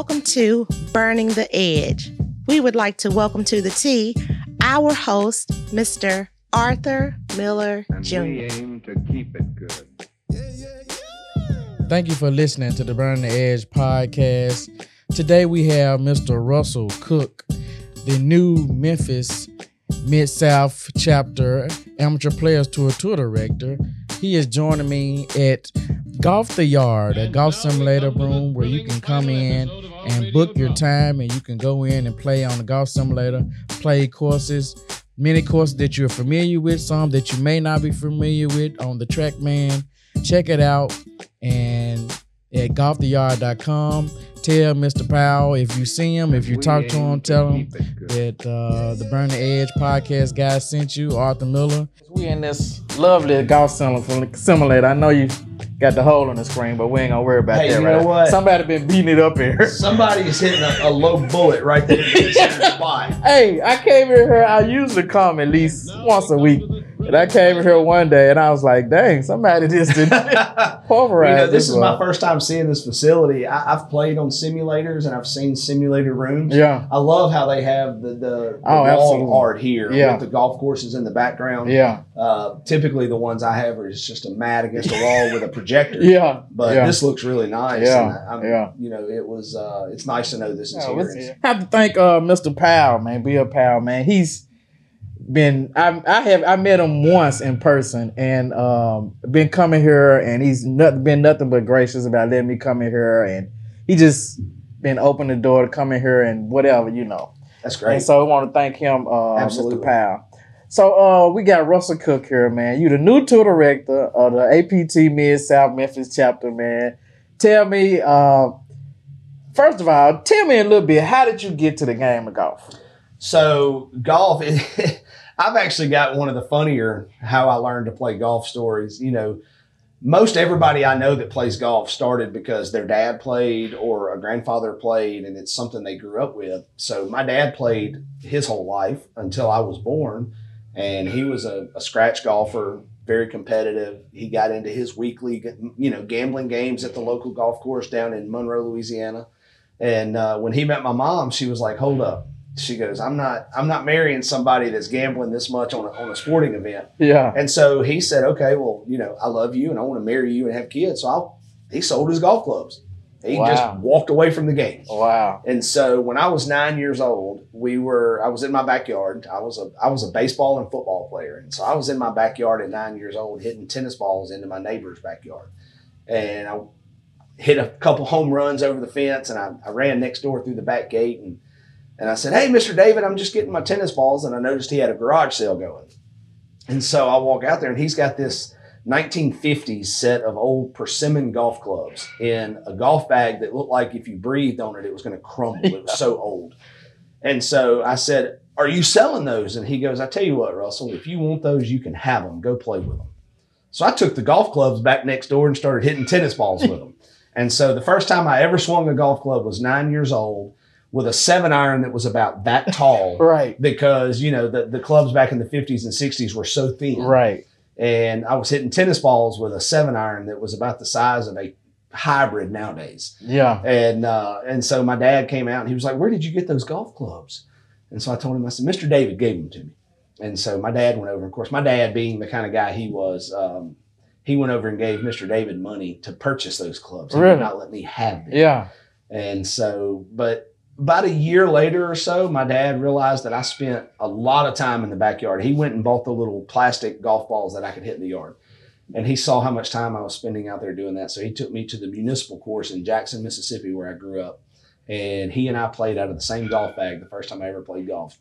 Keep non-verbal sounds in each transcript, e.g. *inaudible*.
welcome to Burning the Edge. We would like to welcome to the T our host, Mr. Arthur Miller and Jr. we aim to keep it good. Thank you for listening to the Burning the Edge podcast. Today we have Mr. Russell Cook, the new Memphis Mid South chapter amateur players tour tour director. He is joining me at Golf the Yard, a golf simulator room where you can come in and book your time and you can go in and play on the golf simulator, play courses, many courses that you're familiar with, some that you may not be familiar with on the TrackMan. Check it out and at golftheyard.com. Tell Mr. Powell if you see him, if you We talk to him, tell him keep it good. that uh, the Burn the Edge podcast guy sent you, Arthur Miller. We in this lovely golf simulator. simulator. I know you got the hole on the screen, but we ain't gonna worry about Hey, that. you right know now. what? Somebody been beating it up here. Somebody's hitting a, a low bullet right there in the *laughs* spot. hey, I came in here. I usually come at least once a week, and I came here one day, and I was like, "Dang, somebody just did *laughs* *laughs* pulverize." You know, this is my first time seeing this facility. I, I've played on simulators and I've seen simulator rooms. Yeah, I love how they have the the, the Oh, wall art here Yeah. with the golf courses in the background. yeah, Uh, typically, the ones I have are just a mat against a wall with a projector. *laughs* yeah. But yeah. this looks really nice. Yeah, and I- yeah. You know, it was. Uh, it's nice to know this is Yeah, here. let's- have to thank uh, Mr. Powell, man. Be a Powell, man. He's been I, I have I met him once in person and um been coming here and he's not, been nothing but gracious about letting me come in here and he just been open the door to come in here and whatever you know. That's great. And so I want to thank him, uh, Absolutely. Mr. Powell. So uh, we got Russell Cook here, man. You the new tour director of the APT Mid South Memphis chapter, man. Tell me, uh, first of all, tell me a little bit. How did you get to the game of golf? So golf, *laughs* I've actually got one of the funnier how I learned to play golf stories. You know, most everybody I know that plays golf started because their dad played or a grandfather played, and it's something they grew up with. So my dad played his whole life until I was born, and he was a, a scratch golfer, very competitive. He got into his weekly, you know, gambling games at the local golf course down in Monroe, Louisiana. And uh, when he met my mom, she was like, "Hold up." She goes, "I'm not. I'm not marrying somebody that's gambling this much on a, on a sporting event." Yeah. And so he said, "Okay, well, you know, I love you and I want to marry you and have kids." So I'll, he sold his golf clubs. He Wow. just walked away from the game. Wow. And so when I was nine years old, we were I was in my backyard. I was a I was a baseball and football player, and so I was in my backyard at nine years old, hitting tennis balls into my neighbor's backyard, and I hit a couple home runs over the fence, and I, I ran next door through the back gate, and and I said, "Hey, Mr. David, I'm just getting my tennis balls," and I noticed he had a garage sale going, and so I walk out there, and he's got this 1950s set of old persimmon golf clubs in a golf bag that looked like if you breathed on it, it was going to crumble. It was so *laughs* old. And so I said, Are you selling those? And he goes, I tell you what, Russell, if you want those, you can have them. Go play with them. So I took the golf clubs back next door and started hitting tennis balls with them. And so the first time I ever swung a golf club was nine years old with a seven iron that was about that tall *laughs* Right. because, you know, the, the clubs back in the 50s and 60s were so thin Right. and I was hitting tennis balls with a seven iron that was about the size of a hybrid nowadays. Yeah. And uh, and so my dad came out and he was like, "Where did you get those golf clubs?" And so I told him, I said, "Mr. David gave them to me." And so my dad went over. Of course, my dad, being the kind of guy he was, um, he went over and gave Mr. David money to purchase those clubs. He Really? did not let me have them. Yeah. And so, but about a year later or so, my dad realized that I spent a lot of time in the backyard. He went and bought the little plastic golf balls that I could hit in the yard. And he saw how much time I was spending out there doing that. So he took me to the municipal course in Jackson, Mississippi, where I grew up. And he and I played out of the same golf bag the first time I ever played golf.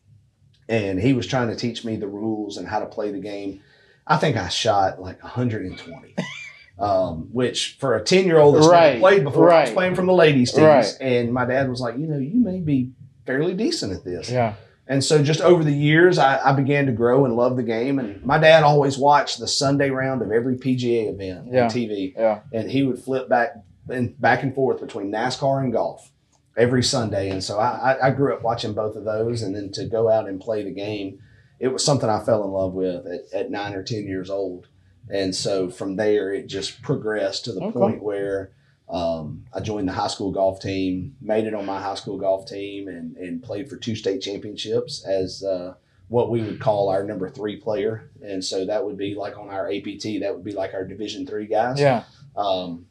And he was trying to teach me the rules and how to play the game. I think I shot like 120. *laughs* Um, which for a 10 year old that's Right, never played before, I was playing from the ladies' teams. Right. And my dad was like, you know, you may be fairly decent at this. Yeah. And so just over the years, I, I began to grow and love the game. And my dad always watched the Sunday round of every PGA event Yeah. on TV. Yeah. And he would flip back and back and forth between NASCAR and golf every Sunday. And so I, I- I grew up watching both of those. And then to go out and play the game, it was something I fell in love with at, at nine or 10 years old. And so from there, it just progressed to the Okay. point where Um, I joined the high school golf team, made it on my high school golf team, and, and played for two state championships as uh, what we would call our number three player. And so that would be like on our APT, that would be like our Division three guys. Yeah. Um,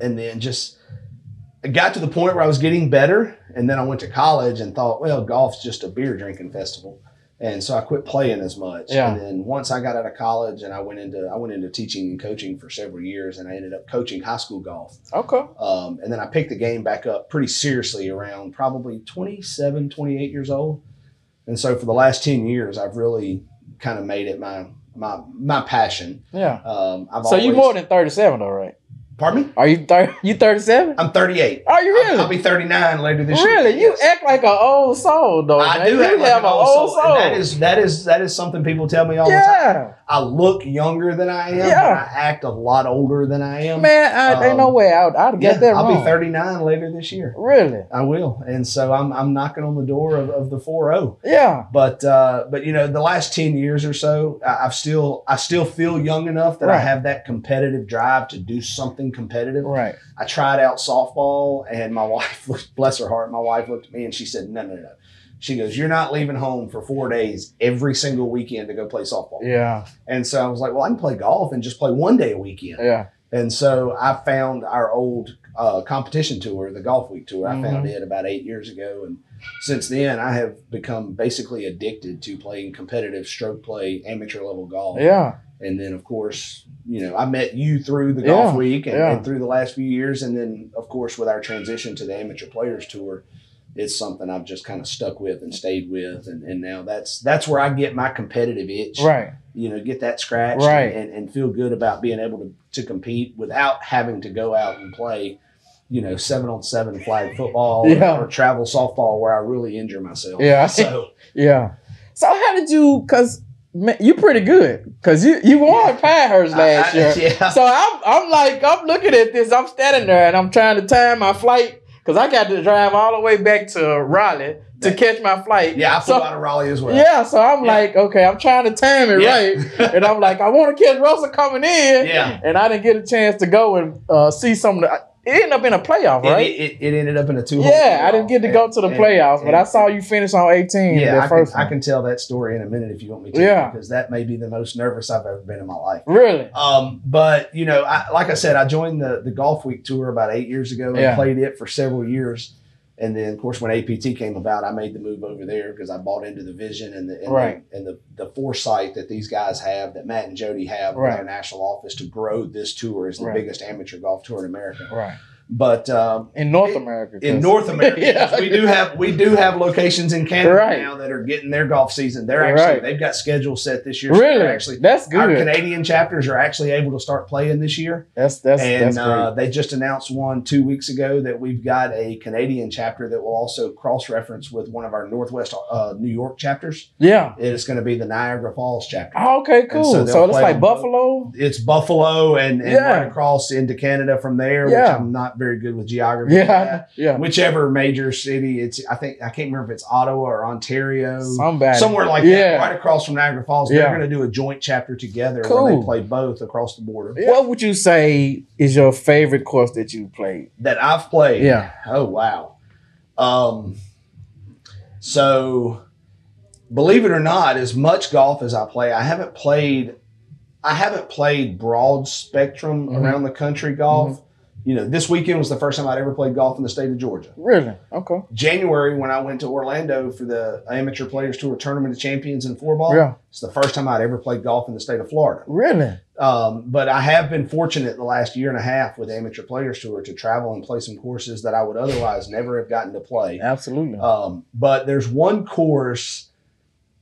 and then just it got to the point where I was getting better. And then I went to college and thought, well, golf's just a beer drinking festival. And so I quit playing as much. Yeah. And then once I got out of college and I went into I went into teaching and coaching for several years and I ended up coaching high school golf. Okay. Um, and then I picked the game back up pretty seriously around probably 27, 28 years old. And so for the last 10 years, I've really kind of made it my my my passion. Yeah. Um, I've So you're more than 37 though, right? Pardon me? Are you thir- you 37? I'm 38. Are you really? I'll, I'll be 39 later this year. really? You Yes. act like an old soul though. I man. do you act like have an old soul. and that is that is that is something people tell me all the time. I look younger than I am. Yeah. But I act a lot older than I am. Man, I, ain't no Um, way I'd, I'd Yeah, get that I'll be 39 later this year. Really? I will, and so I'm I'm knocking on the door of, of the 4-0. Yeah. But uh, but you know, the last 10 years or so, I, I've still I still feel young enough that I have that competitive drive to do something competitive. Right. I tried out softball, and my *laughs* wife, looked- bless her heart, my wife looked at me and she said, "No, no, no." She goes, "You're not leaving home for four days every single weekend to go play softball." Yeah. And so I was like, "Well, I can play golf and just play one day a weekend." Yeah. And so I found our old uh, competition tour, the Golf Week tour. I Mm-hmm. found it about eight years ago, and since then I have become basically addicted to playing competitive stroke play, amateur level golf. Yeah. And then, of course, you know, I met you through the Yeah, golf week and, yeah. and through the last few years. And then, of course, with our transition to the amateur players tour, it's something I've just kind of stuck with and stayed with. And, and now that's that's where I get my competitive itch. Right. You know, get that scratch Right. and, and feel good about being able to, to compete without having to go out and play, you know, seven on seven flag football Yeah. or, travel softball where I really injure myself. Yeah. So *laughs* Yeah. So how did you? Cause man, you pretty good. Cause you you won Pinehurst last I- year. *laughs* Yeah. So I'm I'm like I'm looking at this. I'm standing there and I'm trying to time my flight because I got to drive all the way back to Raleigh to catch my flight. yeah, I flew So- out of Raleigh as well. Yeah, so I'm Yeah. like, okay, I'm trying to time it Yeah. right, *laughs* and I'm like, I want to catch Russell coming in, Yeah. and I didn't get a chance to go and uh, see some of the. It ended up in a playoff, right? It, it, ended up in a two. yeah, I didn't get to go to the playoffs, but I saw you finish on 18. Yeah, the I first can, I can tell that story in a minute if you want me to. Yeah. because that may be the most nervous I've ever been in my life. Really? Um, but you know, I, like I said, I joined the the Golf Week tour about eight years ago and Yeah. played it for several years. And then, of course, when APT came about, I made the move over there because I bought into the vision and the and, Right. the, and the the foresight that these guys have, that Matt and Jody have Right. with our national office to grow this tour as the Right. biggest amateur golf tour in America. Right. But um, In North America. in North America. *laughs* Yeah. we do have we do have locations in Canada Right. now that are getting their golf season. They're actually Right. they've got schedules set this year. Really? they're actually that's our. Canadian chapters are actually able to start playing this year. That's that's and that's great. uh, they just announced one two weeks ago that we've got a Canadian chapter that will also cross reference with one of our Northwest uh, New York chapters. yeah. It is going to be the Niagara Falls chapter. Oh, okay, cool. so So, it's like on both. Buffalo. It's Buffalo and, and Yeah. right across into Canada from there, which Yeah. I'm not very good with geography. Yeah, yeah. whichever major city it's i think i can't remember if it's ottawa or ontario Somebody. somewhere like Yeah. that right across from niagara falls Yeah. they're going to do a joint chapter together where Cool. they play both across the border What would you say is your favorite course that you played? that i've played Yeah. oh wow um so believe it or not as much golf as i play i haven't played i haven't played broad spectrum Mhm. around the country golf you know this weekend was the first time i'd ever played golf in the state of georgia Really? Okay. January when I went to Orlando for the Amateur Players Tour Tournament of Champions in four ball. Yeah. It's the first time I'd ever played golf in the state of Florida. Really? Um, but I have been fortunate the last year and a half with Amateur Players Tour to travel and play some courses that I would otherwise never have gotten to play. Absolutely. Um, but there's one course.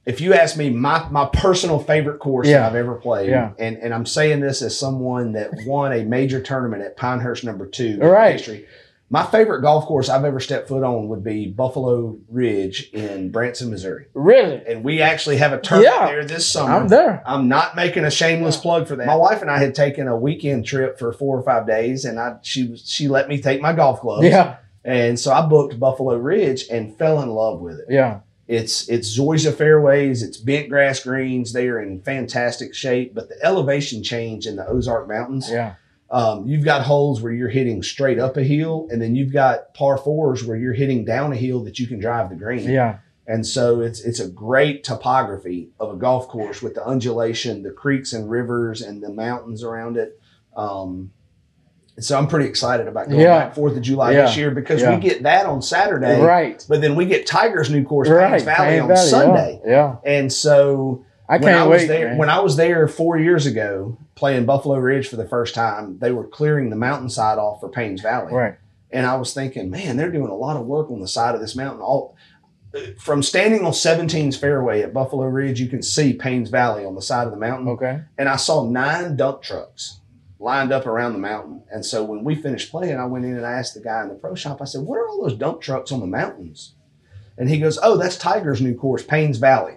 If you ask me, my my personal favorite course Yeah. that I've ever played, Yeah. and and I'm saying this as someone that won a major tournament at Pinehurst Number Two in history. My favorite golf course I've ever stepped foot on would be Buffalo Ridge in Branson, Missouri, really? and we actually have a tournament Yeah. there this summer. I'm there. I'm not making a shameless plug for that. My wife and I had taken a weekend trip for four or five days, and I she she let me take my golf gloves. Yeah. And so I booked Buffalo Ridge and fell in love with it. Yeah. It's it's Zoysia fairways, it's bent grass greens. They are in fantastic shape, but the elevation change in the Ozark Mountains, Yeah. Um, you've got holes where you're hitting straight up a hill, and then you've got par fours where you're hitting down a hill that you can drive the green. Yeah. And so it's it's a great topography of a golf course with the undulation, the creeks and rivers, and the mountains around it. Um, and so I'm pretty excited about going Yeah. back Fourth of July Yeah. this year because Yeah. we get that on Saturday, Right. but then we get Tiger's new course, Right. Paynes Valley, Payne on Valley, Sunday. Yeah. And so I when can't I was wait. there, man. when I was there four years ago playing Buffalo Ridge for the first time, they were clearing the mountainside off for Paynes Valley. right. And I was thinking, man, they're doing a lot of work on the side of this mountain. All from standing on 17's fairway at Buffalo Ridge, you can see Paynes Valley on the side of the mountain. Okay. And I saw nine dump trucks lined up around the mountain. And so when we finished playing, I went in and I asked the guy in the pro shop, I said, What are all those dump trucks on the mountains? And he goes, Oh, that's Tiger's new course, Paynes Valley.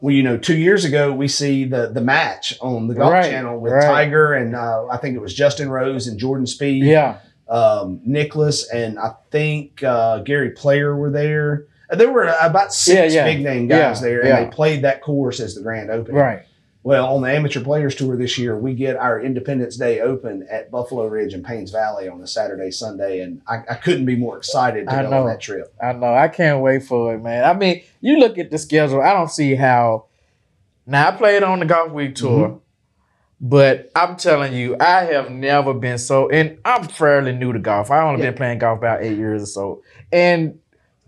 Well, you know, two years ago we see the the match on the Golf Right, Channel with right. Tiger and uh, I think it was Justin Rose and Jordan Spieth Yeah. um, Nicklaus and I think uh, Gary Player were there. There were about six Yeah, yeah. big name guys Yeah, there, and they played that course as the grand opening. Right. Well, on the Amateur Players Tour this year, we get our Independence Day Open at Buffalo Ridge and Paynes Valley on a Saturday, Sunday, and I, I couldn't be more excited to I go know. on that trip. I know. I can't wait for it, man. I mean, you look at the schedule. I don't see how. Now I played on the Golf Week tour, Mm-hmm. but I'm telling you, I have never been so. And I'm fairly new to golf. I only Yeah. been playing golf about eight years or so, and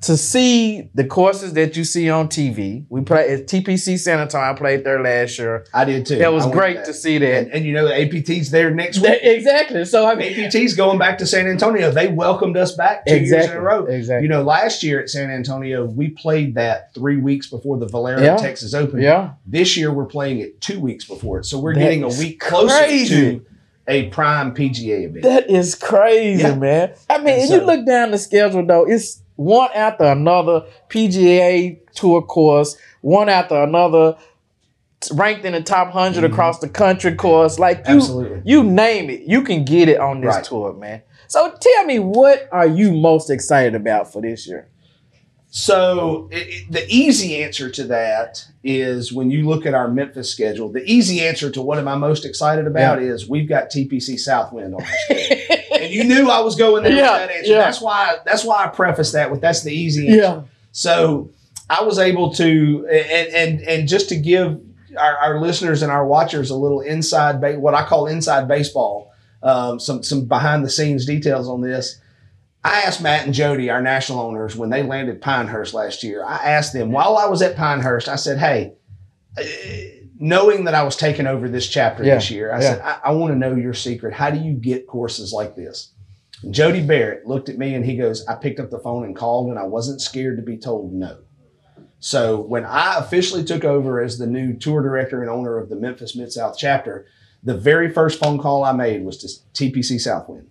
to see the courses that you see on TV, we play at TPC San Antonio. I played there last year. I did too. It was great that. to see that. And, and you know, the APT's there next week. That- exactly. So I mean, APT's going back to San Antonio. They welcomed us back two years exactly. in a row. Exactly. You know, last year at San Antonio, we played that three weeks before the Valero Yeah. Texas Open. yeah. This year, we're playing it two weeks before it. So we're That getting a week closer crazy. to a prime PGA event. That is crazy, Yeah. man. I mean, if so- you look down the schedule though, it's one after another PGA tour course, one after another ranked in the top 100 Mhm. across the country course. Like you Absolutely. you name it, you can get it on this Right. tour, man. So tell me what are you most excited about for this year? So it, it- the easy answer to that is when you look at our Memphis schedule. The easy answer to what am I most excited about is we've got TPC Southwind on our schedule. *laughs* you knew I was going there Yeah, with that answer. yeah. That's why. That's why I preface that with that's the easy answer. yeah. So I was able to, and and and just to give our, our listeners and our watchers a little inside, what I call inside baseball, um, some some behind the scenes details on this. I asked Matt and Jody, our national owners, when they landed Pinehurst last year. I asked them while I was at Pinehurst. I said, "Hey." Knowing that I was taking over this chapter Yeah, this year, I yeah. said, I, I want to know your secret. How do you get courses like this? And Jody Barrett looked at me and he goes, I picked up the phone and called and I wasn't scared to be told no. So when I officially took over as the new tour director and owner of the Memphis Mid South chapter, the very first phone call I made was to TPC Southwind.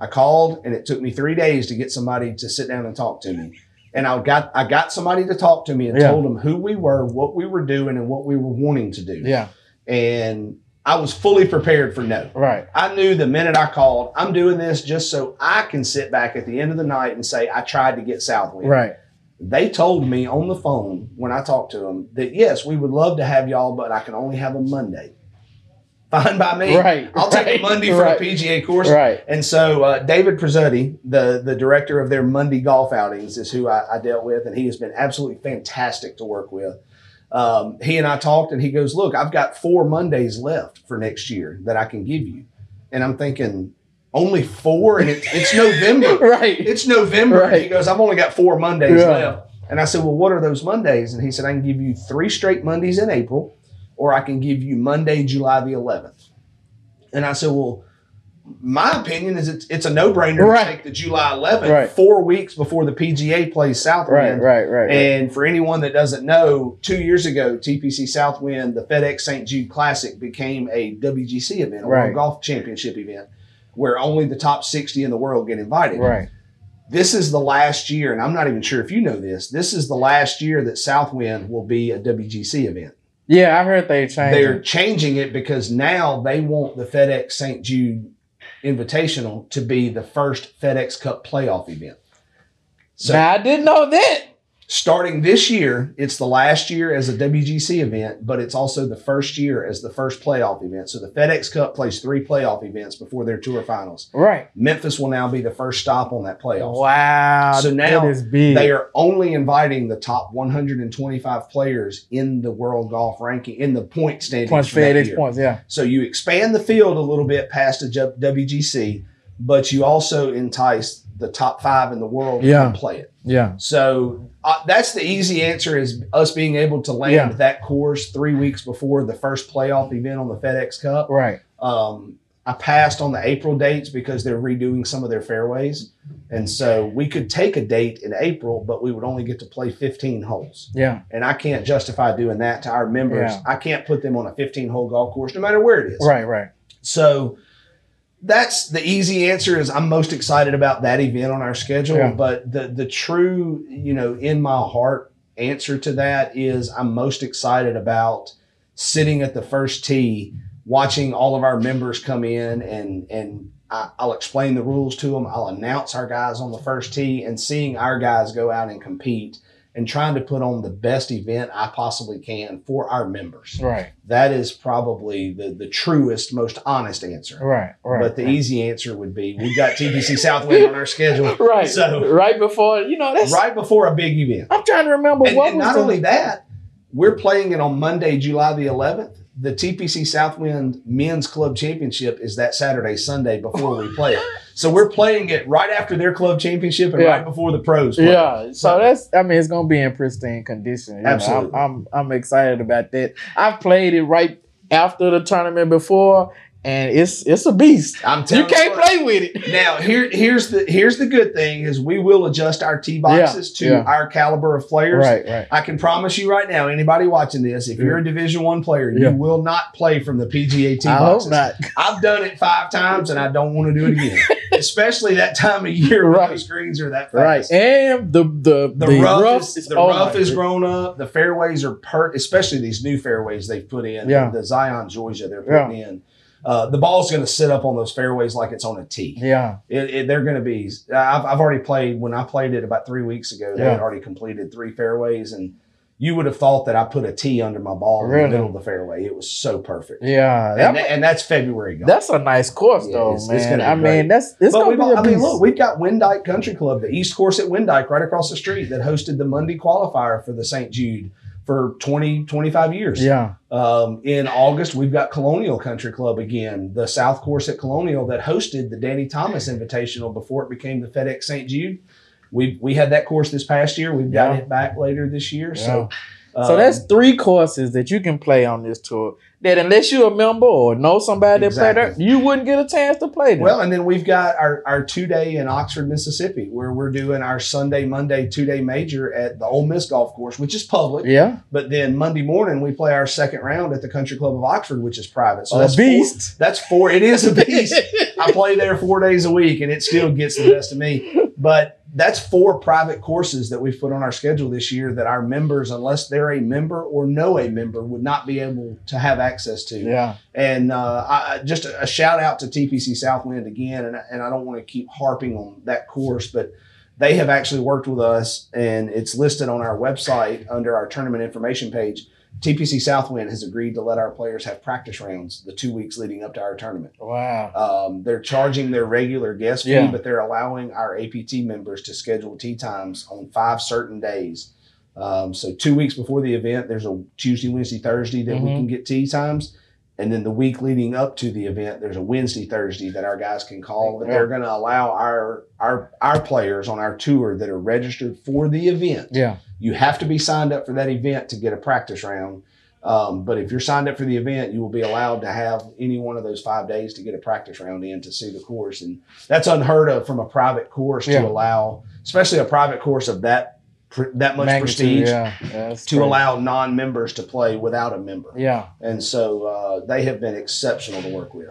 I called and it took me three days to get somebody to sit down and talk to me. And I got I got somebody to talk to me and Yeah. told them who we were, what we were doing, and what we were wanting to do. Yeah. And I was fully prepared for no. Right. I knew the minute I called, I'm doing this just so I can sit back at the end of the night and say I tried to get Southwind. Right. They told me on the phone when I talked to them that yes, we would love to have y'all, but I can only have a Monday. Fine by me. Right. I'll take a Monday for right, a PGA course. Right. And so uh, David Prezzetti, the the director of their Monday golf outings, is who I, I dealt with, and he has been absolutely fantastic to work with. Um, he and I talked, and he goes, "Look, I've got four Mondays left for next year that I can give you," and I'm thinking, "Only four, and it, it's *laughs* November. Right. It's November." And he goes, "I've only got four Mondays Yeah. left," and I said, "Well, what are those Mondays?" And he said, "I can give you three straight Mondays in April, or I can give you Monday, July the 11th." And I said, "Well." my opinion is it's, it's a no-brainer Right. to take the July 11th, Right. four weeks before the PGA plays Southwind. Right. Right. Right. And for anyone that doesn't know, two years ago, TPC Southwind, the FedEx St. Jude Classic, became a WGC event, a Right. World Golf Championship event, where only the top 60 in the world get invited. Right. This is the last year, and I'm not even sure if you know this, this is the last year that Southwind will be a WGC event. Yeah, I heard they changed. They're changing it because now they want the FedEx St. Jude Invitational to be the first FedEx Cup playoff event. So now I didn't know that. Starting this year, it's the last year as a WGC event, but it's also the first year as the first playoff event. So the FedEx Cup plays three playoff events before their tour finals. Right. Memphis will now be the first stop on that playoff. Wow. So now that is big. They are only inviting the top 125 players in the world golf ranking in the point standings. points FedEx points. Yeah. So you expand the field a little bit past the WGC, but you also entice the top five in the world Yeah. to play it. Yeah. So uh, that's the easy answer is us being able to land Yeah. that course three weeks before the first playoff event on the FedEx Cup. Right. Um, I passed on the April dates because they're redoing some of their fairways. And so we could take a date in April, but we would only get to play 15 holes. Yeah. And I can't justify doing that to our members. Yeah. I can't put them on a 15 hole golf course, no matter where it is. Right. Right. So that's the easy answer is I'm most excited about that event on our schedule. Yeah. But the the true, you know, in my heart answer to that is I'm most excited about sitting at the first tee, watching all of our members come in and and I, I'll explain the rules to them. I'll announce our guys on the first tee and seeing our guys go out and compete and trying to put on the best event I possibly can for our members. Right. That is probably the, the truest, most honest answer. Right. Right. But the easy answer would be we've got TPC Southwind on our schedule *laughs* right. So- right before you know that's. right before a big event. I'm trying to remember And, what and was not the- only that, we're playing it on Monday, July the 11th. The TPC Southwind Men's Club Championship is that Saturday, Sunday before we play it. *laughs* So we're playing it right after their club championship and Yeah. right before the pros. Play. Yeah, so that's I mean it's gonna be in pristine condition. You know, Absolutely. I'm, I'm I'm excited about that. I've played it right after the tournament before, and it's it's a beast. I'm telling You can't what. play with it. Now here here's the here's the good thing is we will adjust our tee boxes to yeah. our caliber of players. Right, right. I can promise you right now, anybody watching this, if you're a Division One player, Yeah. you will not play from the PGA tee boxes. hope not. I've done it five times and I don't want to do it again, *laughs* especially that time of year when Right. the screens are that fast. Right, and the the The, rough, is, is the oh rough is grown up. The fairways are pert, especially these new fairways they've put in. Yeah. The Zeon Zoysia they're putting in. Uh, the ball's going to sit up on those fairways like it's on a tee. Yeah, It, it, they're going to be. I've, I've already played when I played it about three weeks ago. They Yeah. had already completed three fairways, and you would have thought that I put a tee under my ball in the middle of the fairway. It was so perfect. yeah. and, That- tha- and that's February golf. that's a nice course Yeah, though, it's- it's man. gonna be I great. mean, that's it's but gonna be I mean, look, we've got Windyke Country Club, the East Course at Windyke, right across the street, that hosted the Monday qualifier for the St. Jude for 20, 25 years. yeah, Um, in August, we've got Colonial Country Club again, the South Course at Colonial that hosted the Danny Thomas Invitational before it became the FedEx St. Jude. We we had that course this past year. We've got Yeah. it back later this year. So, so um, that's three courses that you can play on this tour. That unless you're a member or know somebody that played there, you wouldn't get a chance to play them. well, and then we've got our, our two day in Oxford, Mississippi, where we're doing our Sunday, Monday, two day major at the Ole Miss Golf Course, which is public. yeah, But then Monday morning, we play our second round at the Country Club of Oxford, which is private. So a that's four- beast. that's four. It is a beast. *laughs* I play there four days a week, and it still gets the best of me. But that's four private courses that we've put on our schedule this year that our members, unless they're a member or know a member, would not be able to have access to. yeah, And uh, I, just a, a shout out to TPC Southwind again, and, and I don't want to keep harping on that course, but they have actually worked with us, and it's listed on our website under our tournament information page. TPC Southwind has agreed to let our players have practice rounds the two weeks leading up to our tournament. wow, Um, they're charging their regular guest fee, but they're allowing our APT members to schedule tee times on five certain days. Um, so two weeks before the event, there's a Tuesday, Wednesday, Thursday that we Mhm. can get tee times. And then the week leading up to the event, there's a Wednesday, Thursday that our guys can call. But Yeah. they're going to allow our our our players on our tour that are registered for the event. yeah, You have to be signed up for that event to get a practice round. Um, but if you're signed up for the event, you will be allowed to have any one of those five days to get a practice round in to see the course. And that's unheard of from a private course Yeah. to allow, especially a private course of that pr- that much Magnitude, prestige, Yeah, yeah, to crazy. allow non-members to play without a member. Yeah, And so uh, they have been exceptional to work with.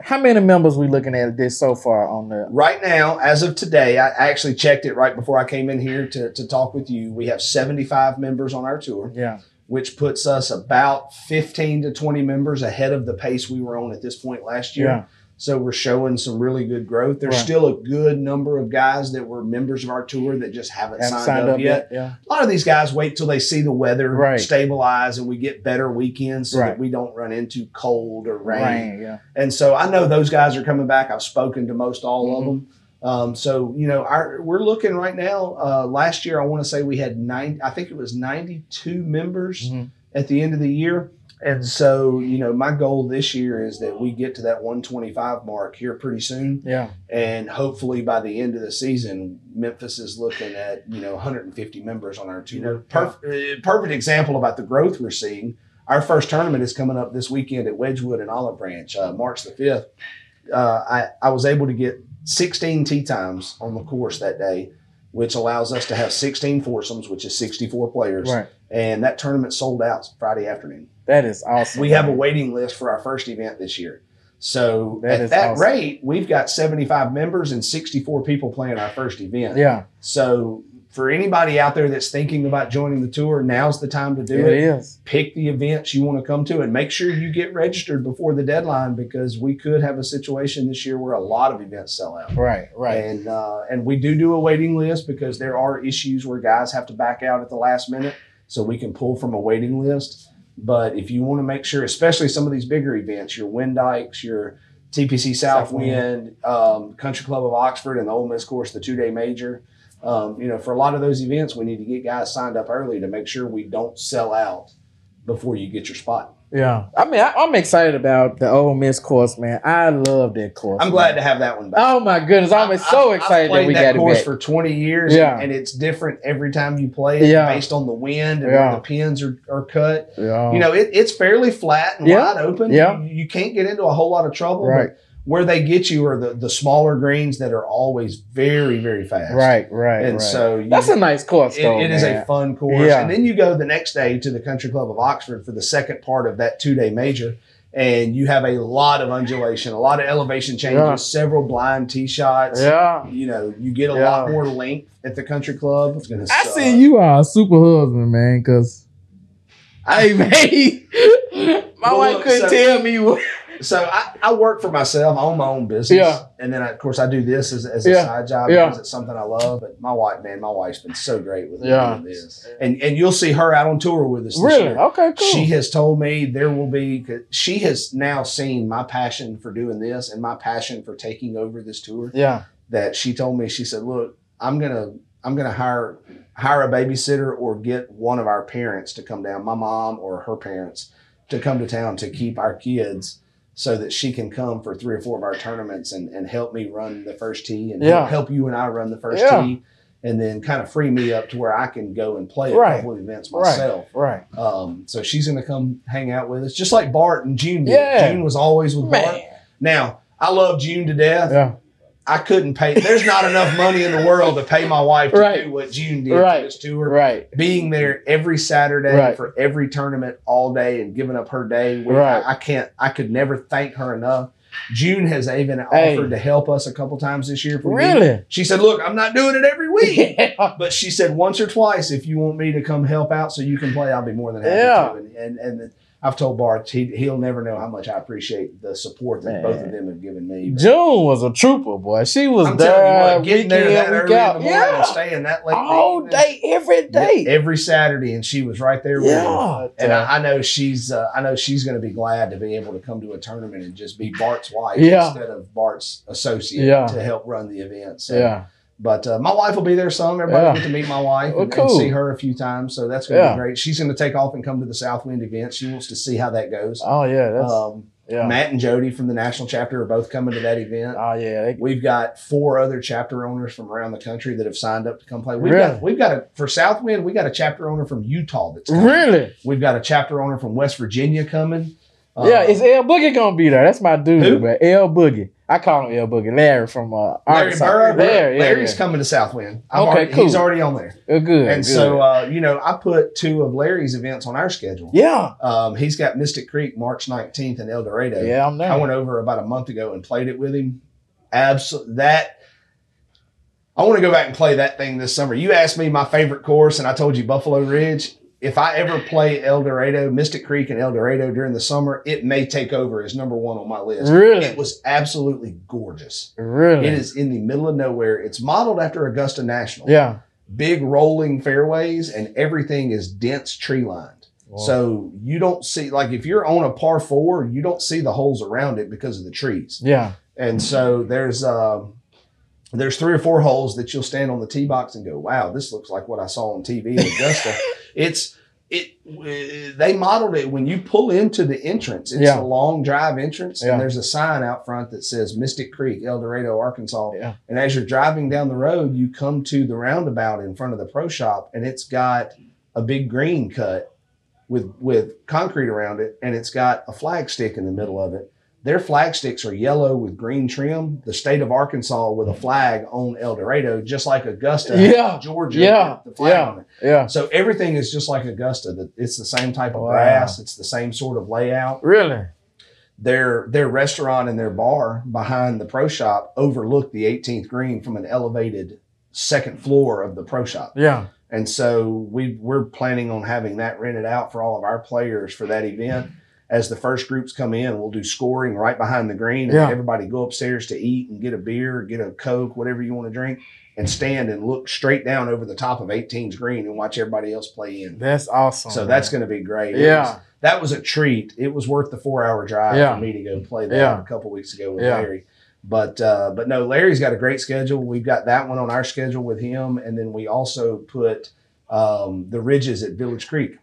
How many members we looking at this so far on the? Right now, as of today, I actually checked it right before I came in here to, to talk with you. We have 75 members on our tour. Yeah, which puts us about 15 to 20 members ahead of the pace we were on at this point last year. Yeah. So we're showing some really good growth. There's Right. still a good number of guys that were members of our tour that just haven't, Haven't signed, up, yet. Yeah. A lot of these guys wait till they see the weather Right. stabilize and we get better weekends so Right. that we don't run into cold or rain. Rain. Yeah. And so I know those guys are coming back. I've spoken to most all of Mhm. them. Um, so you know, our, we're looking right now. Uh, last year, I want to say we had nine. I think it was ninety-two members Mhm. at the end of the year. And so you know, my goal this year is that we get to that one twenty-five mark here pretty soon, Yeah. and hopefully by the end of the season, Memphis is looking at you know 150 members on our tour. You know, Perf- uh, perfect example about the growth we're seeing. Our first tournament is coming up this weekend at Wedgewood and Olive Branch, uh, March the 5th. Uh, I, I was able to get 16 tee times on the course that day, which allows us to have 16 foursomes, which is 64 players. Right. And that tournament sold out Friday afternoon. That is awesome. We have a waiting list for our first event this year. So That at that awesome. rate, we've got 75 members and 64 people playing our first event. Yeah. So for anybody out there that's thinking about joining the tour, now's the time to do it it. is. Pick the events you want to come to and make sure you get registered before the deadline because we could have a situation this year where a lot of events sell out. Right. Right. And uh, and we do do a waiting list because there are issues where guys have to back out at the last minute, so we can pull from a waiting list. But if you want to make sure, especially some of these bigger events, your Windykes, your TPC Southwind, um, Country Club of Oxford, and the Ole Miss course, the two day major. Um, you know, for a lot of those events, we need to get guys signed up early to make sure we don't sell out before you get your spot. Yeah. I mean, I, I'm excited about the Ole Miss course, man. I love that course. I'm glad to have that one back. Oh my goodness! I'm I- so I've- excited I've that we that got course it back. for 20 years, Yeah. and it's different every time you play it, Yeah. based on the wind and Yeah. where the pins are, are cut. yeah. You know, it, it's fairly flat and Yeah. wide open. Yeah. You, you can't get into a whole lot of trouble. Right. But where they get you are the, the smaller greens that are always very, very fast. right. Right. And right. so you, that's a nice course, it, though. it is a fun course. Yeah. And then you go the next day to the Country Club of Oxford for the second part of that two day major. And you have a lot of undulation, a lot of elevation changes, Yeah. several blind tee shots. Yeah. You know, you get a Yeah. lot more length at the country club. It's gonna I suck. see you are a super husband, man. Cause hey, man, *laughs* my Well, wife couldn't so- tell me what. So I, I work for myself. I own my own business. Yeah. And then, I, of course, I do this as, as a Yeah. side job Yeah. because it's something I love. But my wife, man, my wife's been so great with Yeah. doing this. And and you'll see her out on tour with us this Really? year. Okay. Cool. She has told me there will be, She has now seen my passion for doing this and my passion for taking over this tour. yeah. That she told me. She said, "Look, I'm gonna I'm gonna hire hire a babysitter or get one of our parents to come down, my mom or her parents, to come to town to keep our kids." So that she can come for three or four of our tournaments and, and help me run the first tee and Yeah. help you and I run the first Yeah. tee and then kind of free me up to where I can go and play a Right. couple of events myself. Right. Um, so she's going to come hang out with us, just like Bart and June did. Yeah. June was always with Bart. Now, I love June to death. Yeah. I couldn't pay. There's not enough money in the world to pay my wife to Right. do what June did Right. this tour. Right. Being there every Saturday Right. for every tournament all day and giving up her day. Right. I, I can't. I could never thank her enough. June has even Hey. offered to help us a couple times this year. For me. Really? She said, "Look, I'm not doing it every week." *laughs* Yeah. But she said once or twice, if you want me to come help out so you can play, I'll be more than happy Yeah. to. And, and and I've told Bart he he'll never know how much I appreciate the support that Man. both of them have given me. But June was a trooper, boy. She was I'm there telling you what, getting there that early out. in the morning Yeah. and staying that late All evening. day, every day. Yeah, every Saturday, and she was right there with me. Yeah. And I, I know she's uh, I know she's going to be glad to be able to come to a tournament and just be Bart's wife Yeah. instead of Bart's associate Yeah. to help run the event. So yeah. But uh, my wife will be there some. Everybody Yeah. will get to meet my wife Well, and, and see her a few times. So that's going to Yeah. be great. She's going to take off and come to the Southwind event. She wants to see how that goes. Oh yeah. That's Um, yeah. Matt and Jody from the national chapter are both coming to that event. oh yeah. They, We've got four other chapter owners from around the country that have signed up to come play. We've Really? got we've got a for Southwind. We got a chapter owner from Utah that's coming. really? We've got a chapter owner from West Virginia coming. yeah. Uh, Is L Boogie gonna be there? That's my dude, Who? man. L Boogie. I call him L Boogie. Larry from uh, Larry. Larry, yeah, Larry's yeah. coming to Southwind. I've Okay, already- cool. He's already on there. Uh, good. And good. so, uh, you know, I put two of Larry's events on our schedule. yeah. Um, he's got Mystic Creek March 19th in El Dorado. Yeah, I'm there. I went over about a month ago and played it with him. Absolutely. That, I want to go back and play that thing this summer. You asked me my favorite course, and I told you Buffalo Ridge. If I ever play El Dorado, Mystic Creek and El Dorado during the summer, it may take over as number one on my list. Really? It was absolutely gorgeous. Really? It is in the middle of nowhere. It's modeled after Augusta National. Yeah. Big rolling fairways and everything is dense tree lined. So you don't see like if you're on a par four, you don't see the holes around it because of the trees. yeah. And so there's um, there's three or four holes that you'll stand on the tee box and go, "Wow, this looks like what I saw on TV in Augusta." *laughs* it's it they modeled it when you pull into the entrance. It's Yeah. a long drive entrance, Yeah. and there's a sign out front that says Mystic Creek, El Dorado, Arkansas. Yeah. And as you're driving down the road, you come to the roundabout in front of the pro shop, and it's got a big green cut with with concrete around it, and it's got a flag stick in the middle of it. Their flag sticks are yellow with green trim. The state of Arkansas with a flag on El Dorado, just like Augusta, Yeah. Georgia, Yeah. the flag Yeah. on it. Yeah. So everything is just like Augusta. That it's the same type of Wow. grass. It's the same sort of layout. Really? Their their restaurant and their bar behind the pro shop overlook the 18th green from an elevated second floor of the pro shop. Yeah. And so we we're planning on having that rented out for all of our players for that event. As the first groups come in, we'll do scoring right behind the green, and Yeah. everybody go upstairs to eat and get a beer, get a coke, whatever you want to drink, and stand and look straight down over the top of 18's green and watch everybody else play in. That's awesome. So man. that's going to be great. Yeah. was- that was a treat. It was worth the four hour drive Yeah. for me to go play that Yeah. a couple weeks ago with. Larry. But uh, but no, Larry's got a great schedule. We've got that one on our schedule with him, and then we also put um, the ridges at Village Creek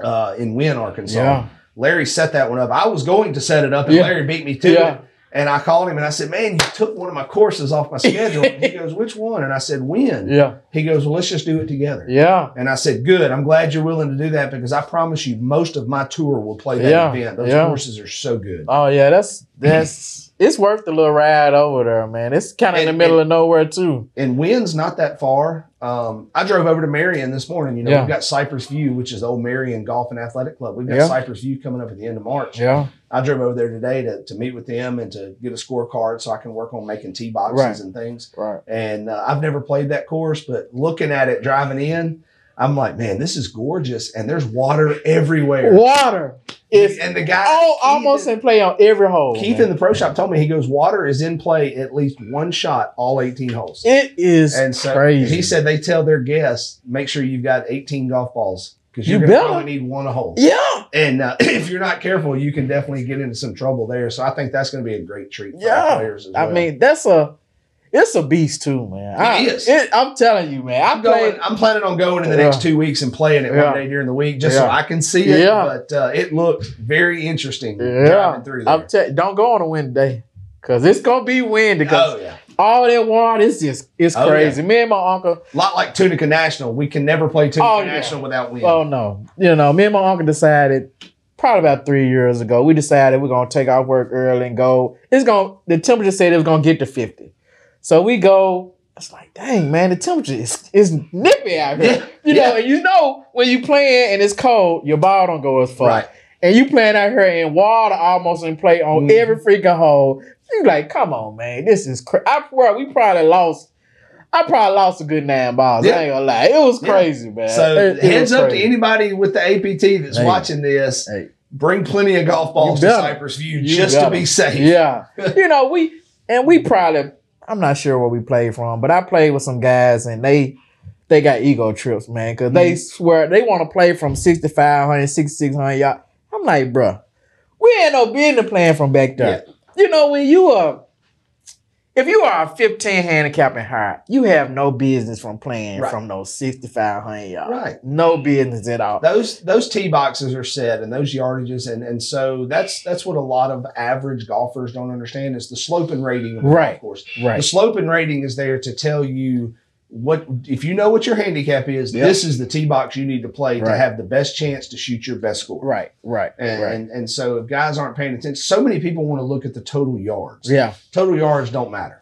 uh, in Wynne, Arkansas. Larry set that one up. I was going to set it up, and Yeah. Larry beat me to Yeah. it. And I called him and I said, "Man, you took one of my courses off my *laughs* schedule." and he goes, "Which one?" And I said, Wynne? Yeah. He goes, "Well, let's just do it together." Yeah. And I said, Good. I'm glad you're willing to do that because I promise you, most of my tour will play that Yeah, event. Those yeah. courses are so good. Oh yeah, that's that's it's worth the little ride over there, man. It's kind of in the And- middle of nowhere too. And Wynne's not that far. Um, I drove over to Marion this morning. You know, Yeah. we've got Cypress View, which is the old Marion Golf and Athletic Club. We've got Yeah. Cypress View coming up at the end of March. Yeah. I drove over there today to, to meet with them and to get a scorecard so I can work on making tee boxes Right. and things. Right. And uh, I've never played that course, but looking at it driving in, I'm like, man, this is gorgeous. And there's water everywhere. Water is and the guy oh Keith almost in- play on every hole. Keith man. in the pro shop told me he goes, water is in play at least one shot all 18 holes. it is And so crazy. he said they tell their guests, make sure you've got 18 golf balls because You you're better. probably need one a hole. Yeah. And uh, *clears throat* if you're not careful, you can definitely get into some trouble there. So I think that's going to be a great treat Yeah. our players as well. I mean, that's a it's a beast too, man. I, It is. It, I'm telling you, man. I I'm going. I'm planning on going in the Yeah. next two weeks and playing it Yeah. one day during the week, just so I can see it. Yeah. But uh, it looked very interesting Yeah. driving through there. I'm te- don't go on a wind day because it's gonna be windy. Because oh yeah, all that water is just it's Oh, crazy. Me and my uncle. a lot like Tunica National. We can never play Tunica Oh, yeah. National without wind. Oh no, you know, me and my uncle decided probably about three years ago. We decided we're gonna take off work early and go. It's gonna the temperature said it was gonna get to fifty, so we go. It's like, dang man, the temperature is is nippy out here. Yeah, You know, yeah. and you know when you playing and it's cold, your ball don't go as far. Right. And you playing out here in water almost in play on Mhm. every freaking hole. You like, come on, man, this is crazy. I swear we probably lost. I probably lost a good nine balls. Yeah. I ain't gonna lie, it was Yeah. crazy, man. So It- it heads up to anybody with the APT that's Hey. watching this. Hey. Bring plenty of golf balls to. Cypress View You just to be safe. Yeah. *laughs* you know, we and we probably I'm not sure where we played from, but I played with some guys and they they got ego trips, man, because they mm-hmm. swear they want to play from 6,500, 6,600 y'all. I'm like, bruh, we ain't no business playing from back there. You know, when you are if you are a 15 handicap and higher, you have no business from playing Right. from those 6,500 y'all. Right. No business at all. Those those tee boxes are set and those yardages and and so that's that's what a lot of average golfers don't understand is the sloping rating of the Right. golf course. Right. The sloping rating is there to tell you what if you know what your handicap is. Yep. This is the tee box you need to play to have the best chance to shoot your best score. Right. Right. And, right. and and so if guys aren't paying attention, so many people want to look at the total yards. Yeah. Total yards don't matter.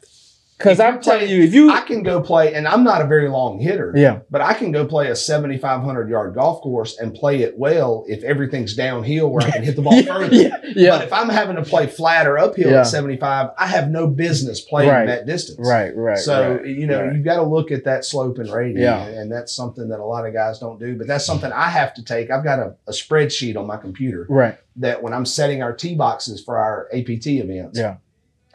Because I'm telling you, if you I can go play, and I'm not a very long hitter. yeah But I can go play a 7,500 yard golf course and play it well if everything's downhill where I can hit the ball *laughs* yeah further. yeah, yeah. But if I'm having to play flat or uphill Yeah. at 75, I have no business playing Right. that distance. right right So, right, you know, right. you've got to look at that slope and rating. Yeah. And that's something that a lot of guys don't do. But that's something I have to take. I've got a, a spreadsheet on my computer right that when I'm setting our tee boxes for our APT events, Yeah.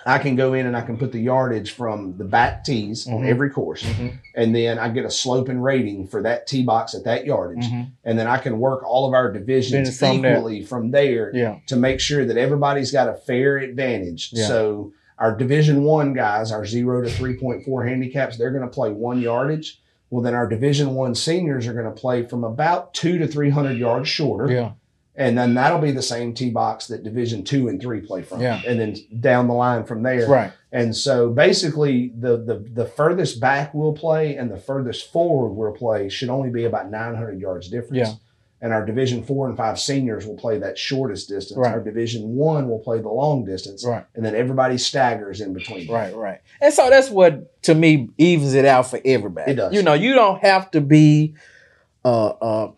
I can go in and I can put the yardage from the back tees on Mhm. every course. Mhm. And then I get a slope and rating for that tee box at that yardage. Mhm. And then I can work all of our divisions from there. equally from there yeah to make sure that everybody's got a fair advantage. Yeah. So our division one guys, our zero to three point four handicaps, they're going to play one yardage. Well, then our division one seniors are going to play from about two to three hundred yards shorter, yeah and then that'll be the same tee box that division two and three play from, Yeah. and then down the line from there. right And so basically, the the the furthest back we'll play and the furthest forward we'll play should only be about 900 yards difference. Yeah. And our Division four and five seniors will play that shortest distance. Right. Our Division one will play the long distance, right and then everybody staggers in between. Right, right. And so that's what to me evens it out for everybody. It does. You know, you don't have to be uh uh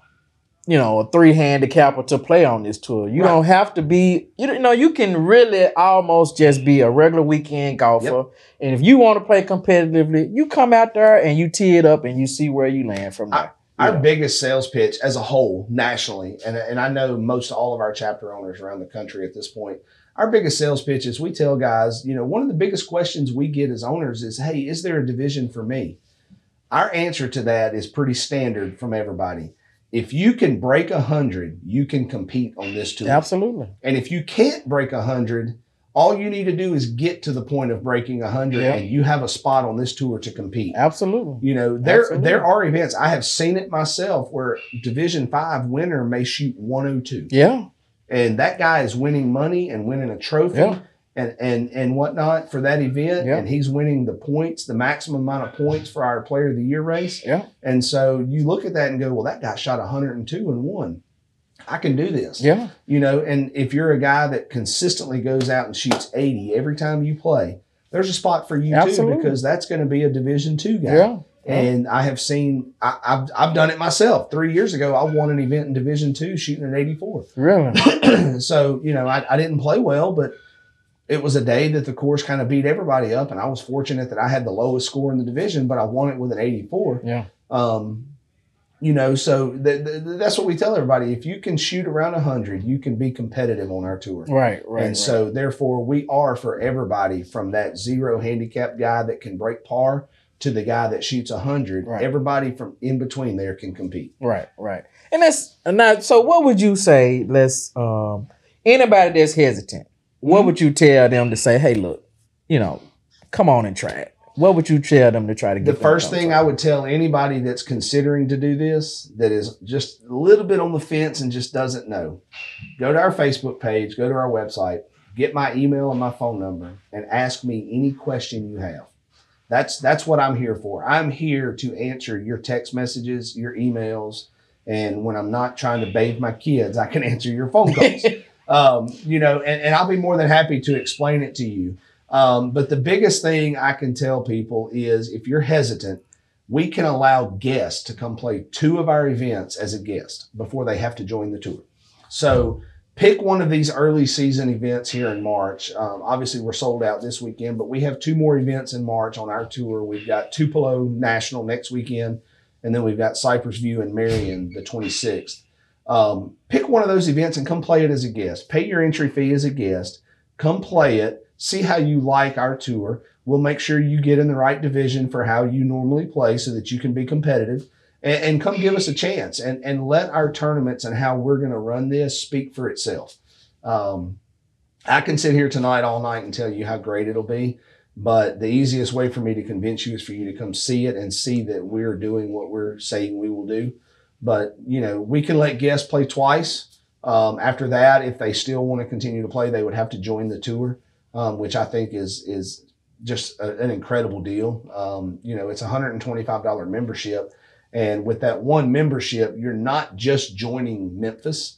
you know, a three handicapper to play on this tour. You Right. don't have to be you know, you can really almost just be a regular weekend golfer. And if you want to play competitively, you come out there and you tee it up and you see where you land from there. Our Yeah. biggest sales pitch as a whole nationally, and, and I know most all of our chapter owners around the country at this point, our biggest sales pitch is we tell guys, you know, one of the biggest questions we get as owners is, hey, is there a division for me? Our answer to that is pretty standard from everybody. If you can break a hundred, you can compete on this tour. Absolutely. And if you can't break a hundred, all you need to do is get to the point of breaking a hundred, Yeah. and you have a spot on this tour to compete. Absolutely. You know, there Absolutely. there are events. I have seen it myself where Division Five winner may shoot 102, Yeah. and that guy is winning money and winning a trophy Yeah. And and and whatnot for that event, Yeah. and he's winning the points, the maximum amount of points for our Player of the Year race. Yeah. And so you look at that and go, well, that guy shot 102 and one. I can do this. Yeah. You know, and if you're a guy that consistently goes out and shoots 80 every time you play, there's a spot for you Absolutely. too because that's going to be a Division two guy. Yeah. And I have seen, I, I've, I've done it myself. Three years ago, I won an event in Division Two shooting an 84. Really. *clears throat* so, you know, I, I didn't play well, but it was a day that the course kind of beat everybody up. And I was fortunate that I had the lowest score in the division, but I won it with an 84. Yeah. Um, you know, so th- th- that's what we tell everybody. If you can shoot around 100, you can be competitive on our tour. Right. Right. and right. so, therefore, we are for everybody from that zero handicap guy that can break par to the guy that shoots 100. Right. Everybody from in between there can compete. Right, right. And that's that, so what would you say, let's um anybody that's hesitant, what would you tell them to say, hey, look, you know, come on and try it? What would you tell them to try to get The first thing? I would tell anybody that's considering to do this, that is just a little bit on the fence and just doesn't know, go to our Facebook page, go to our website, get my email and my phone number, and ask me any question you have. That's that's what I'm here for. I'm here to answer your text messages, your emails, and when I'm not trying to bathe my kids, I can *laughs* answer your phone calls. Um, you know, and, and I'll be more than happy to explain it to you. Um, but the biggest thing I can tell people is if you're hesitant, we can allow guests to come play two of our events as a guest before they have to join the tour. So pick one of these early season events here in March. Um, obviously, we're sold out this weekend, but we have two more events in March on our tour. We've got Tupelo National next weekend, and then we've got Cypress View and Marion the 26th. Um, pick one of those events and come play it as a guest. Pay your entry fee as a guest. Come play it. See how you like our tour. We'll make sure you get in the right division for how you normally play so that you can be competitive. And, and come give us a chance and, and let our tournaments and how we're going to run this speak for itself. Um, I can sit here tonight all night and tell you how great it'll be. But the easiest way for me to convince you is for you to come see it and see that we're doing what we're saying we will do. But you know, we can let guests play twice. Um, after that, if they still want to continue to play, they would have to join the tour, um, which I think is is just a, an incredible deal. Um, you know, it's a hundred and twenty five dollar membership, and with that one membership, you're not just joining Memphis.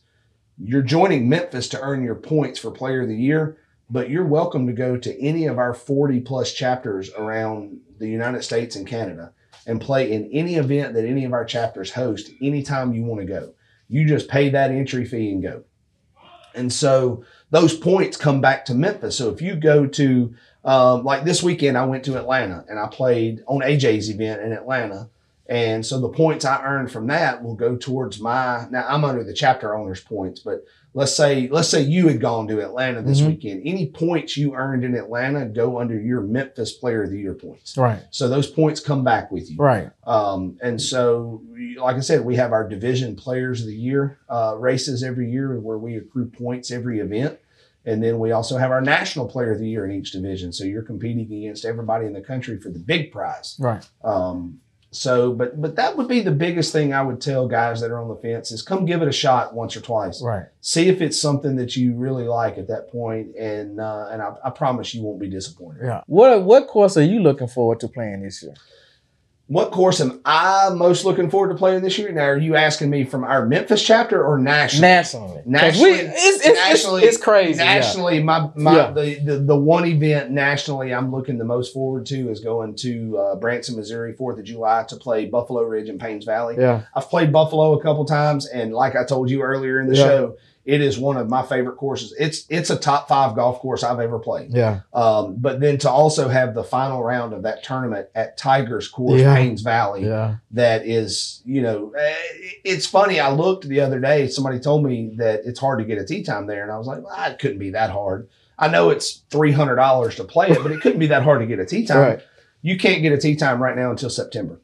You're joining Memphis to earn your points for Player of the Year, but you're welcome to go to any of our 40 plus chapters around the United States and Canada and play in any event that any of our chapters host anytime you want to go. You just pay that entry fee and go. And so those points come back to Memphis. So if you go to, um, like this weekend, I went to Atlanta and I played on AJ's event in Atlanta. And so the points I earned from that will go towards my, now I'm under the chapter owner's points, but let's say let's say you had gone to Atlanta this Mhm. weekend. Any points you earned in Atlanta go under your Memphis Player of the Year points. Right. So those points come back with you. Right. Um, and so, like I said, we have our division players of the year uh, races every year where we accrue points every event. And then we also have our national player of the year in each division. So you're competing against everybody in the country for the big prize. Right. Um, so, but but that would be the biggest thing I would tell guys that are on the fence is come give it a shot once or twice. Right. See if it's something that you really like at that point, and uh, and I, I promise you won't be disappointed. Yeah. What what course are you looking forward to playing this year? What course am I most looking forward to playing this year? Now, are you asking me from our Memphis chapter or national? Nationally. 'Cause Nationally- we, it's, it's, nationally- it's, it's crazy. yeah. Nationally, my my Yeah. the, the the one event nationally I'm looking the most forward to is going to uh, Branson, Missouri, Fourth of July to play Buffalo Ridge and Paynes Valley. Yeah. I've played Buffalo a couple times, and like I told you earlier in the Yeah. show, it is one of my favorite courses. It's it's a top five golf course I've ever played. Yeah. Um, but then to also have the final round of that tournament at Tigers Course, Yeah. Paynes Valley, Yeah. that is, you know, eh, it's funny. I looked the other day, somebody told me that it's hard to get a tee time there. And I was like, well, it couldn't be that hard. I know it's $300 to play it, but it couldn't be that hard to get a tee time. Right. You can't get a tee time right now until September.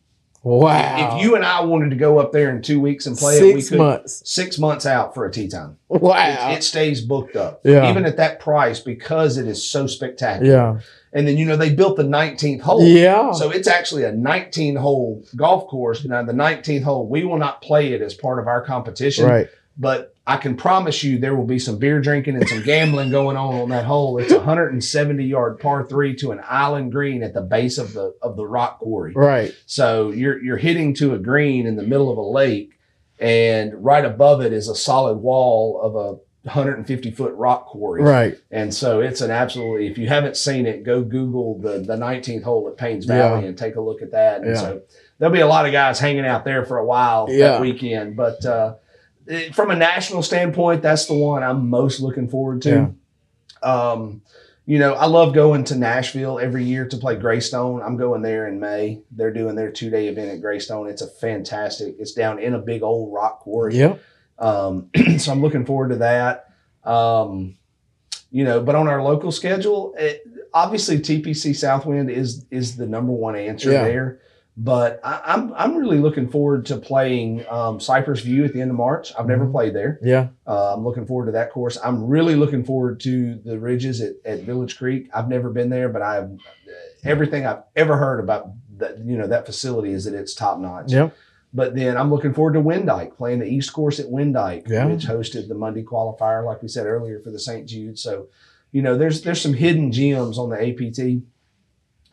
Wow. If you and I wanted to go up there in two weeks and play it, we six could months. six months out for a tee time. Wow. It, it stays booked up. Yeah. Even at that price because it is so spectacular. yeah. And then, you know, they built the 19th hole. Yeah. So it's actually a 19 hole golf course. Now, the 19th hole, we will not play it as part of our competition, right. but I can promise you there will be some beer drinking and some gambling going on on that hole. It's a 170 yard par three to an island green at the base of the of the rock quarry. Right. So you're you're hitting to a green in the middle of a lake, and right above it is a solid wall of a 150 foot rock quarry. Right. And so it's an absolutely, if you haven't seen it, go Google the, the 19th hole at Paynes Yeah. Valley and take a look at that. And Yeah. so there'll be a lot of guys hanging out there for a while Yeah. that weekend. But uh, from a national standpoint, that's the one I'm most looking forward to. Um, you know, I love going to Nashville every year to play Greystone. I'm going there in May. They're doing their two day event at Greystone. It's a fantastic, it's down in a big old rock quarry. Yep. Um, *clears throat* so I'm looking forward to that. Um, you know, but on our local schedule, it, obviously TPC Southwind is is the number one answer Yeah. there. But I, I'm I'm really looking forward to playing um, Cypress View at the end of March. I've never Mhm. played there. Yeah. Uh, I'm looking forward to that course. I'm really looking forward to the ridges at, at Village Creek. I've never been there, but I've everything I've ever heard about that you know that facility is that it's top notch. Yep. But then I'm looking forward to Windyke playing the East Course at Windyke, Yeah. which hosted the Monday qualifier, like we said earlier for the St. Jude. So, you know, there's there's some hidden gems on the APT.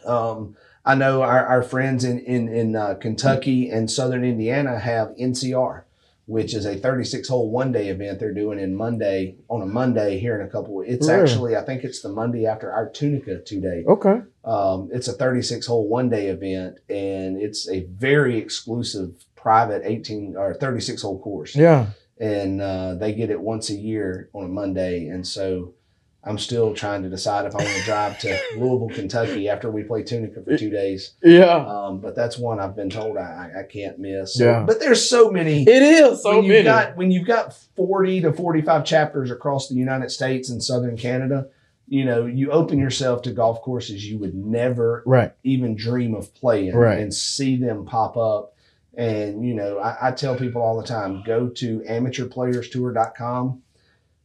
Um, I know our, our friends in in, in uh, Kentucky and Southern Indiana have NCR, which is a 36 hole one day event they're doing in Monday on a Monday here in a couple. It's Really? actually I think it's the Monday after our Tunica two day. Okay. Um, it's a 36 hole one day event, and it's a very exclusive private 18 or 36 hole course. Yeah. And uh, they get it once a year on a Monday. And so I'm still trying to decide if I want to drive to *laughs* Louisville, Kentucky after we play Tunica for two days. Yeah. Um, but that's one I've been told I, I- can't miss. So- Yeah. But there's so many. It is so when you've many. got when you've got 40 to 45 chapters across the United States and Southern Canada, you know, you open yourself to golf courses you would never right. even dream of playing Right. and see them pop up. And, you know, I, I tell people all the time go to amateurplayerstour.com,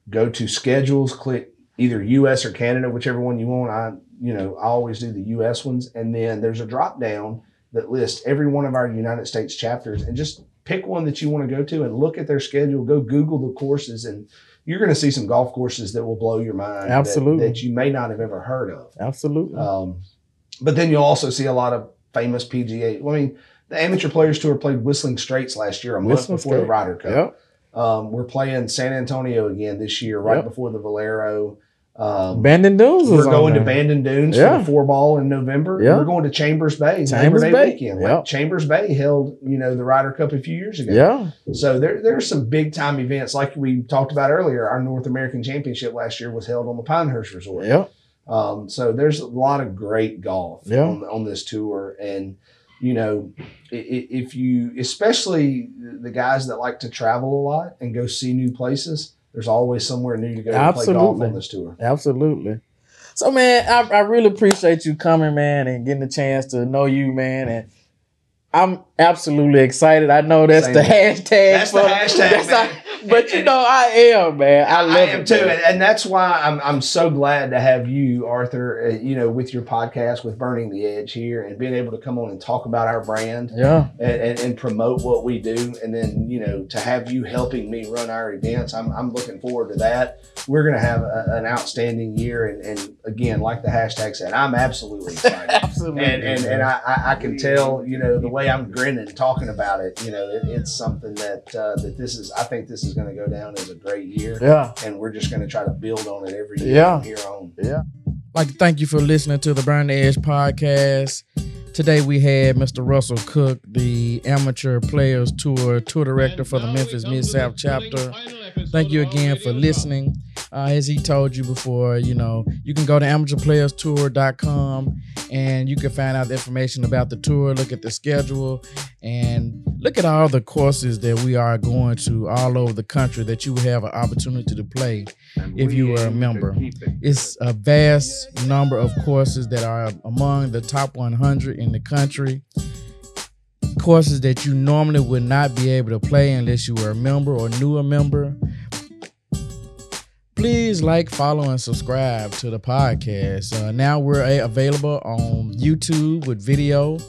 go to schedules, click either US or Canada, whichever one you want. I, you know, I always do the US ones. And then there's a drop down that lists every one of our United States chapters and just pick one that you want to go to and look at their schedule. Go Google the courses and you're going to see some golf courses that will blow your mind. Absolutely. That, you may not have ever heard of. Absolutely. Um, but then you'll also see a lot of famous PGA. I mean, the Amateur Players Tour played Whistling Straits last year, a month Whistling before the Straits. Ryder Cup. yep. Um, we're playing San Antonio again this year, right Yep. before the Valero. Um, Bandon Dunes we're going to. Bandon Dunes Yeah. for the four ball in November. Yeah. We're going to Chambers Bay. Chambers Day Bay. weekend. Like Chambers Bay held, you know, the Ryder Cup a few years ago. Yeah, So there, there's some big time events like we talked about earlier. Our North American Championship last year was held on the Pinehurst Resort. yeah, Um, so there's a lot of great golf Yeah. on, on this tour, and you know, if you, especially the guys that like to travel a lot and go see new places, there's always somewhere new to go to play golf Absolutely. on this tour. absolutely. So, man, I, I really appreciate you coming, man, and getting a chance to know you, man, and. I'm absolutely excited. I know that's Same the here. hashtag. That's the hashtag, man. But you know, I am, man. I love I it, am too, man. and, that's why I'm I'm so glad to have you, Arthur. Uh, you know, with your podcast with Burning the Edge here, and being able to come on and talk about our brand. Yeah, and, and, and promote what we do. And then, you know, to have you helping me run our events, I'm, I'm looking forward to that. We're going to have a, an outstanding year. And, and again, like the hashtag said, I'm absolutely *laughs* excited. absolutely. and and, and I, I- I can tell, you know, the way I'm grinning talking about it, you know, it, it's something that, uh, that this is, I think this is going to go down as a great year. yeah. And we're just going to try to build on it every year Yeah. from here on. Yeah. like to thank you for listening to the Burn the Edge podcast. Today we had Mr. Russell Cook, the Amateur Players Tour tour director for the Memphis Mid South chapter. Thank you again for listening. Uh, as he told you before, you know, you can go to amateurplayerstour.com and you can find out the information about the tour, look at the schedule, and look at all the courses that we are going to all over the country that you will have an opportunity to play. And If you are a member. it It's a vast number of courses that are among the top 100 in the country. Courses that you normally would not be able to play unless you were a member or knew a member. Please like, follow, and subscribe to the podcast. Uh, now we're a- available on YouTube with video.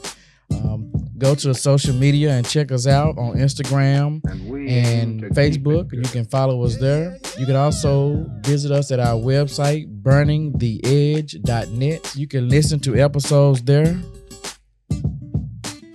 Um, go to social media and check us out on Instagram, and and Facebook. You can follow us there. You can also visit us at our website, burningtheedge.net. You can listen to episodes there.